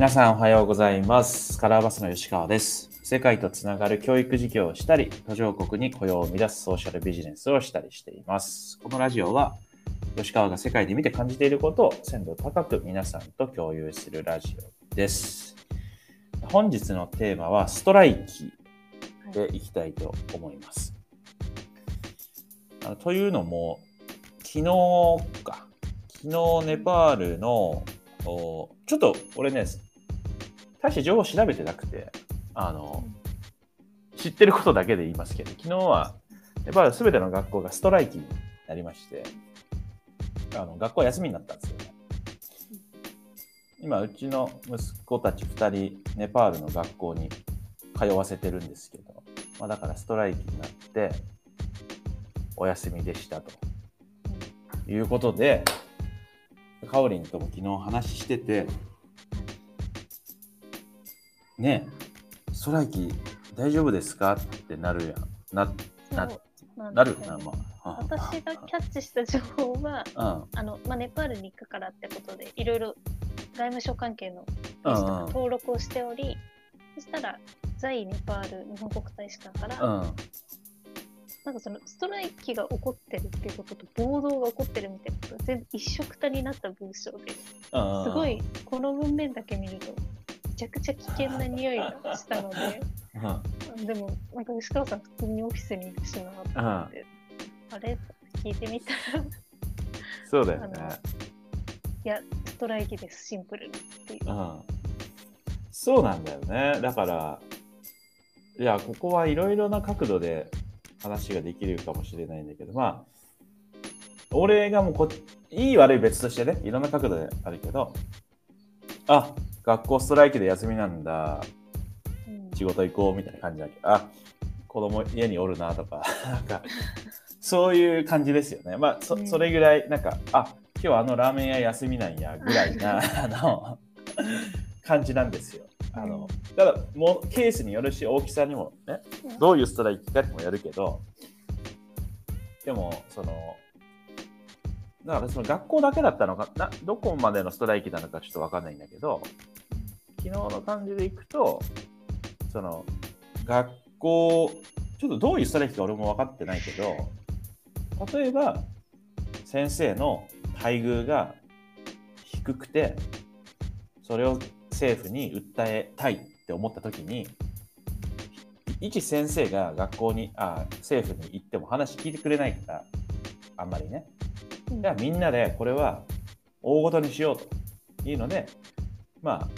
皆さんおはようございます。カラーバスの吉川です。世界とつながる教育事業をしたり、途上国に雇用を生み出すソーシャルビジネスをしたりしています。このラジオは、吉川が世界で見て感じていることを鮮度高く皆さんと共有するラジオです。本日のテーマはストライキでいきたいと思います。というのも、昨日か、昨日ネパールの、ちょっと俺ね、大して情報調べてなくて、あの、知ってることだけで言いますけど、昨日はネパールすべての学校がストライキになりまして、あの学校休みになったんですよね。今、うちの息子たち2人、ネパールの学校に通わせてるんですけど、まあ、だからストライキになって、お休みでしたということで、カオリンとも昨日話してて、ねえ、ストライキ大丈夫ですか？ってなるやん。な、ななるよな、まあ。私がキャッチした情報は、うん。あのまあ、ネパールに行くからってことで、いろいろ外務省関係の登録をしており、そしたら、在ネパール日本国大使館から、うん。なんかそのストライキが起こってるっていうことと暴動が起こってるみたいなことが全部一緒くたになった文章で、うん。すごいこの文面だけ見ると、めちゃくちゃ危険な匂いがしたので、う ん。でも、なんか吉川さん、普通にオフィスにいるしなと思って、あれ？聞いてみたら、そうだよね。いや、ストライキです、シンプルにっていう。うん。そうなんだよね。だから、いや、ここはいろいろな角度で話ができるかもしれないんだけど、まあ、俺がもうこいい悪い別としてね、いろんな角度であるけど、あ、学校ストライキで休みなんだ、うん。仕事行こうみたいな感じだけど、あ、子供家におるなとか、なんか、そういう感じですよね。まあ、そうんそれぐらい、なんか、あ、今日あのラーメン屋休みなんや、ぐらいな、あの、感じなんですよ。あの、ただ、もう、ケースによるし、大きさにもね、どういうストライキかにもよるけど、でも、その、だからその学校だけだったのかな、どこまでのストライキなのかちょっとわかんないんだけど、昨日の感じでいくと、その、学校、ちょっとどういうストライキか俺も分かってないけど、例えば、先生の待遇が低くて、それを政府に訴えたいって思った時に、一先生が学校に、あ政府に行っても話聞いてくれないから、あんまりね。うんじゃあみんなでこれは大ごとにしようというので、まあ、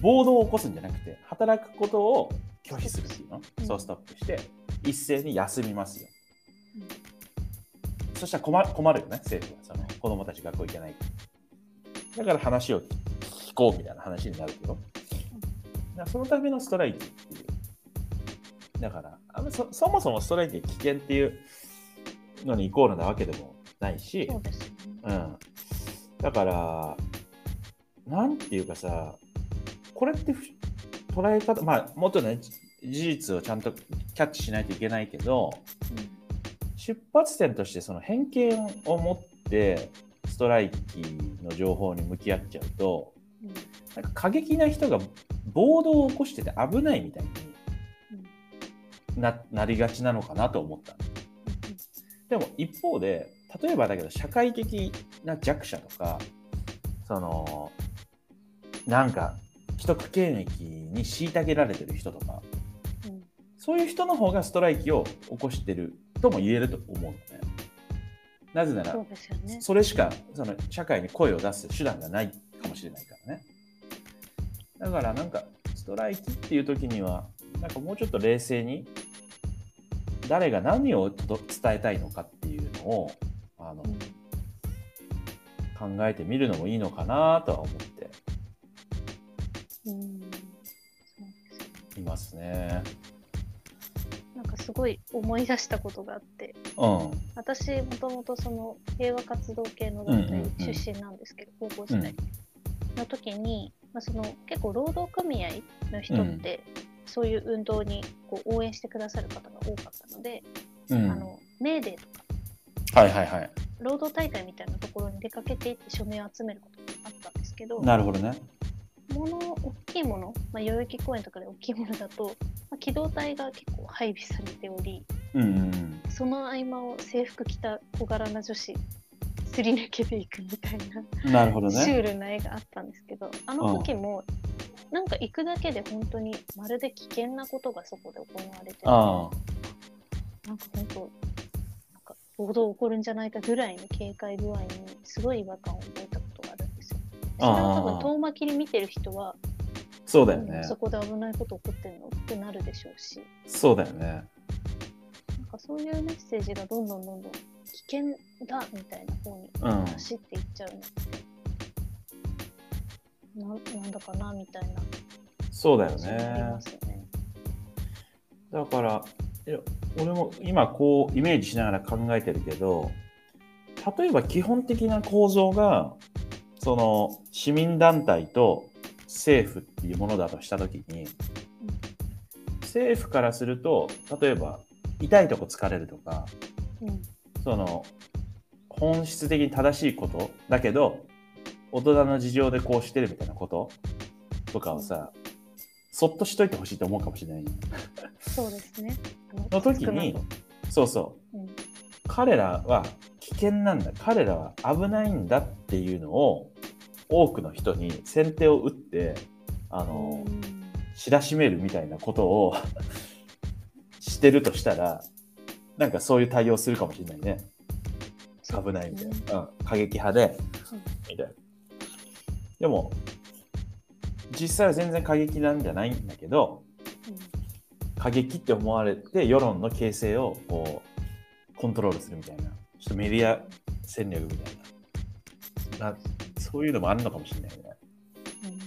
暴動を起こすんじゃなくて、働くことを拒否するっていうの、うんそうストップして、一斉に休みますよ。うんそしたら困困るよね、政府は。その子供たち学校行けない。だから話を聞こうみたいな話になるけど、だからそのためのストライキっていう。だからあんまそ、そもそもストライキが危険っていうのにイコールなわけでもないし、ね。うん。だから、なんていうかさ、これって捉え方、まあ、もっとね、事実をちゃんとキャッチしないといけないけど、出発点としてその偏見を持ってストライキの情報に向き合っちゃうと、なんか過激な人が暴動を起こしてて危ないみたいにななりがちなのかなと思った。でも一方で、例えばだけど社会的な弱者とか、その、なんか既得権益に虐げられてる人とか、うんそういう人の方がストライキを起こしてるとも言えると思うのね。なぜならね。それしかその社会に声を出す手段がないかもしれないからね。だからなんかストライキっていう時にはなんかもうちょっと冷静に誰が何を伝えたいのかっていうのをあのうん考えてみるのもいいのかなとは思っていますね。なんかすごい思い出したことがあって、うん。私もともとその平和活動系の団うんうんうん体出身なんですけど、高校時代の時に、まあ、その結構労働組合の人って、そういう運動にこう応援してくださる方が多かったので、うん。あのメーデーとかはいはいはい。労働大会みたいなところに出かけていって署名を集めることがあったんですけど、なるほどね。もの、大きいもの、まあ、代々木公園とかで大きいものだと、まあ、機動隊が結構配備されており、うんうんその合間を制服着た小柄な女子、すり抜けていくみたいな、うん。なるほどシュね。ールな絵があったんですけど、あの時も、なんか行くだけで本当にまるで危険なことがそこで行われてなんか本当、なんか暴動起こるんじゃないかぐらいの警戒具合にすごい違和感を覚えたそれを多分遠巻きに見てる人は、そうだよねうん。そこで危ないこと起こってんのってなるでしょうし、そうだよね。なんかそういうメッセージがどんどんどんどん危険だみたいな方にうん走っていっちゃうのって、ななんだかなみたいなそうだよねね。だから、いや俺も今こうイメージしながら考えてるけど、例えば基本的な構造が、その市民団体と政府っていうものだとしたときに、政府からすると、例えば痛いとこ疲れるとか、うん。その本質的に正しいことだけど、大人の事情でこうしてるみたいなこととかをさ、そっとしといてほしいと思うかもしれない。そうですね。あ の時にそうそう。うん。彼らは危険なんだ。彼らは危ないんだっていうのを多くの人に先手を打ってあの、うん知らしめるみたいなことを してるとしたらなんかそういう対応するかもしれないね。危ないみたいな、うん、過激派で。うんみたいな。でも実際は全然過激なんじゃないんだけど過激って思われて世論の形成をこうコントロールするみたいな。ちょっとメディア戦略みたいな。なそういうのもあるのかもしれないね。うん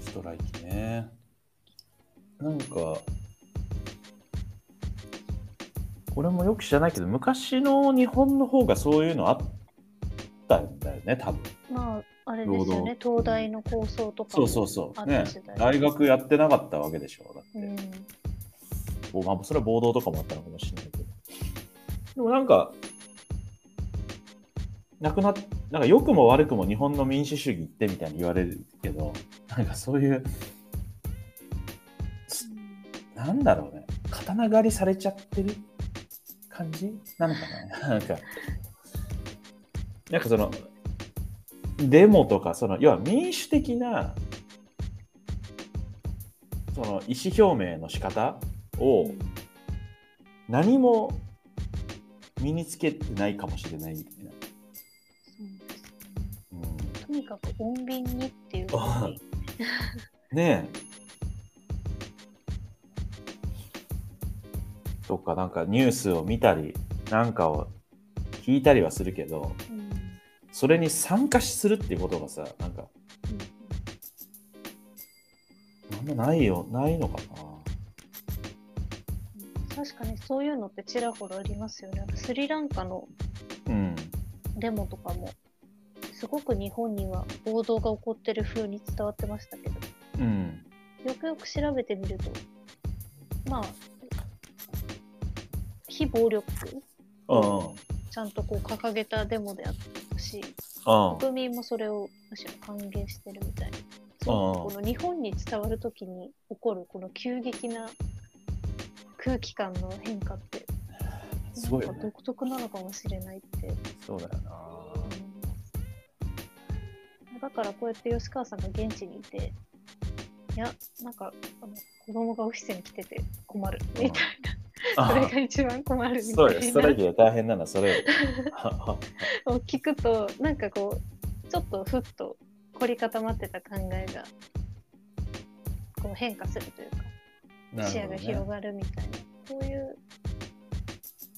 ストライキね。なんかこれもよく知らないけど昔の日本の方がそういうのあったんだよね多分。まあ、あれですよね、労東大の構想とかもそうそうそう。ね。大学やってなかったわけでしょだって、うんこうまあ、それは暴動とかもあったのかもしれないけど。でもなんか、なくななんか良くも悪くも日本の民主主義ってみたいに言われるけど、なんかそういう、なんだろうね、刀狩りされちゃってる感じ？なのかな なんか、なんかその、デモとか、その、要は民主的な、その意思表明の仕方を何も身につけてないかもしれない。みたいな。とにかく穏便にっていう。ねえ。とか、なんかニュースを見たり、なんかを聞いたりはするけど、うん。それに参加するっていうことがさ、なんか、なん。もないよ、ないのか確かにそういうのってちらほらありますよね。スリランカの。デモとかも、すごく日本には暴動が起こってる風に伝わってましたけど、うん。よくよく調べてみると、まあ、非暴力、うん。うん。ちゃんとこう掲げたデモであったし、うん。国民もそれをむしろ歓迎してるみたいな。そうこの日本に伝わるときに起こるこの急激な空気感の変化って、すごい独特なのかもしれないって。そうだよな。だからこうやって吉川さんが現地にいて、いや、なんかあの子供がオフィスに来てて困る。みたいな、それが一番困るみそうよ、たいなストライキで大変なのはそれ。よ。を聞くと、なんかこう、ちょっとふっと凝り固まってた考えがこう変化するというか、視野が広がるみたいな、そういう、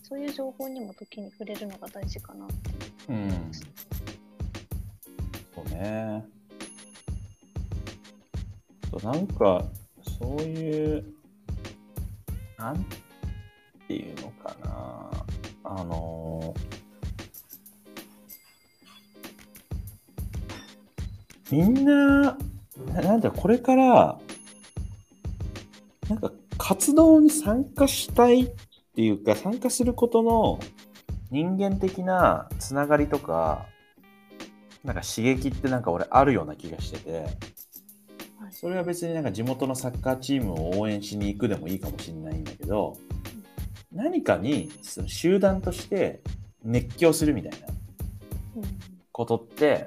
そういう情報にも時に触れるのが大事かなってうん。そうね。そうなんか、そういう、なんていうのかな。あのみんな、ななんだ、これから、なんか活動に参加したいっていうか、参加することの人間的なつながりとか、なんか刺激ってなんか俺あるような気がしてて、それは別になんか地元のサッカーチームを応援しに行くでもいいかもしれないんだけど、何かにその集団として熱狂するみたいなことって、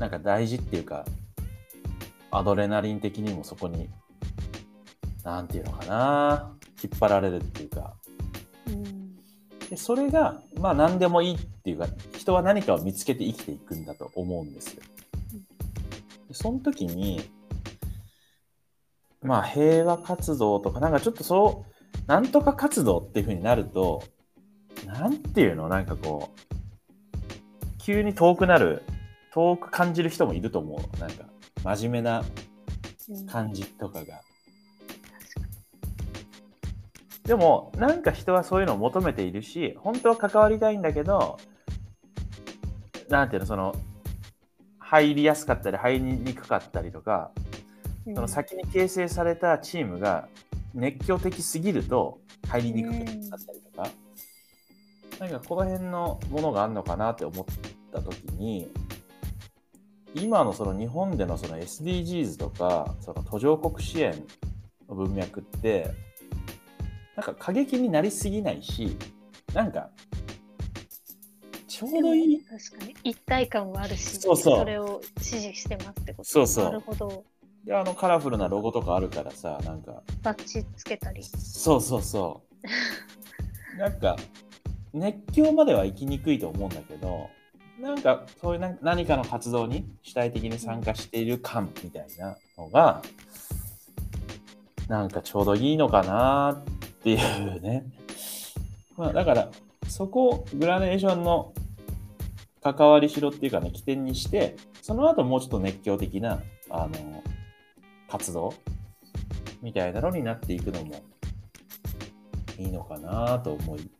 なんか大事っていうか、アドレナリン的にもそこに、なんていうのかな、引っ張られるっていうか、うんでそれが、まあ何でもいいっていうか、人は何かを見つけて生きていくんだと思うんですよ。でその時に、まあ平和活動とか、なんかちょっとそう、なんとか活動っていう風になると、なんていうの？なんかこう、急に遠くなる、遠く感じる人もいると思う。なんか、真面目なうん感じとかが。確かでも、なんか人はそういうのを求めているし、本当は関わりたいんだけど、なんていうの、その、入りやすかったり、入りにくかったりとか、にその先に形成されたチームが熱狂的すぎると入りにくくなったりとか、なんかこの辺のものがあるのかなって思った時に、今のその日本でのその SDGs とか、その途上国支援の文脈って、なんか過激になりすぎないし、なんか、ちょうどいい。確かに一体感はあるしそうそう。れを支持してますってこと。そうそう。なるほど。で、あのカラフルなロゴとかあるからさ、なんか、バッチつけたり。そうそうそう。なんか、熱狂までは行きにくいと思うんだけど、なんか、そういうな何かの活動に主体的に参加している感みたいなのが、なんかちょうどいいのかなっていうね。まあ、だから、そこをグラデーションの関わりしろっていうかね、起点にして、その後もうちょっと熱狂的な、あの、活動みたいなのになっていくのもいいのかなと思い。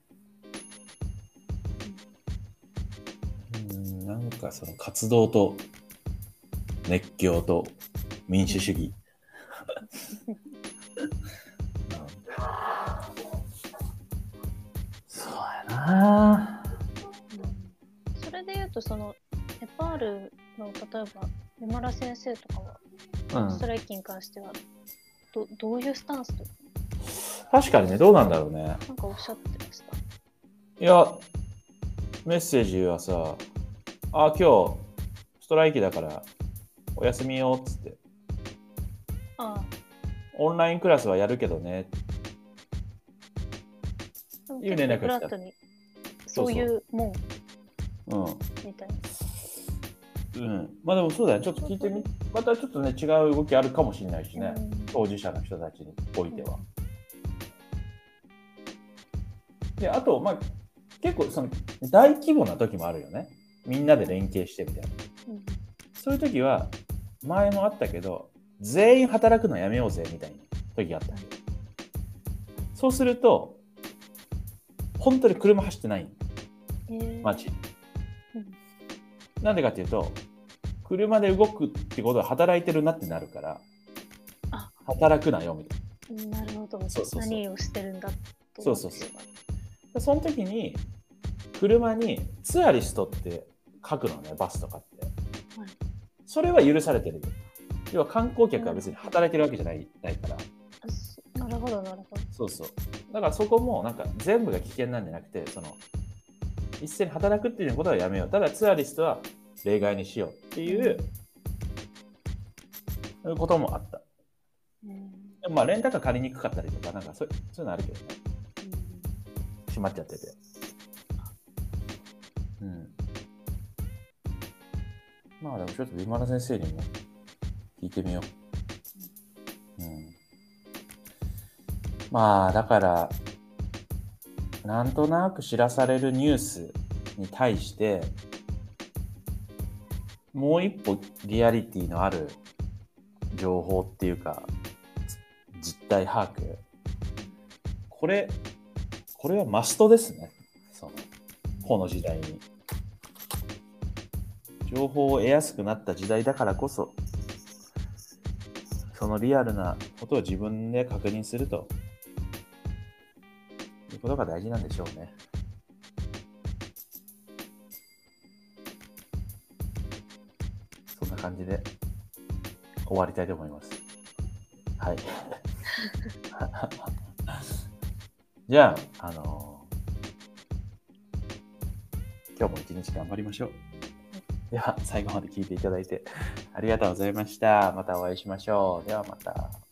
うん、なんかその活動と熱狂と民主主義。な。それで言うとそのネパールの例えば山田先生とかはうんストライキに関してはどどういうスタンスとか？確かにね、どうなんだろうね。なんかおっしゃってました。いや、メッセージはさ、あ、今日ストライキだからお休みよっつって、あオンラインクラスはやるけどね。あいう連絡が来たそういうもんうん。みたいなうん。まあでもそうだよね。ちょっと聞いてみ、またちょっとね、違う動きあるかもしれないしね。うん当事者の人たちにおいては。で、あと、まあ、結構その大規模な時もあるよね。みんなで連携してみたいな。うんそういう時は、前もあったけど、全員働くのやめようぜみたいな時があった。そうすると、本当に車走ってないえー街。うんなんでかっていうと、車で動くってことは働いてるなってなるからあ、働くなよみたいなるほどそうそうそう何をしてるんだとそうそうそうな。その時に、車にツアリストって書くのね、バスとかって。はいそれは許されてるよ。要は観光客は別に働いてるわけじゃないないから。なるほどなるほどそうそう。だからそこもなんか全部が危険なんじゃなくて、その一斉に働くっていうことはやめよう。ただツアリストは例外にしようっていうこともあった。うんまあレンタカー借りにくかったりとか、なんかそうそういうのあるけどね。閉まっちゃってて。うん。まあでもちょっとビマラ先生にも聞いてみよう。うん。まあだから、なんとなく知らされるニュースに対して、もう一歩リアリティのある情報っていうか、実態把握。これ、これはマストですね。その、この時代に。情報を得やすくなった時代だからこそ、そのリアルなことを自分で確認するとことが大事なんでしょうね。そんな感じで終わりたいと思います。はい。じゃあ、あのー、今日も一日頑張りましょう。では、最後まで聞いていただいてありがとうございました。またお会いしましょう。ではまた。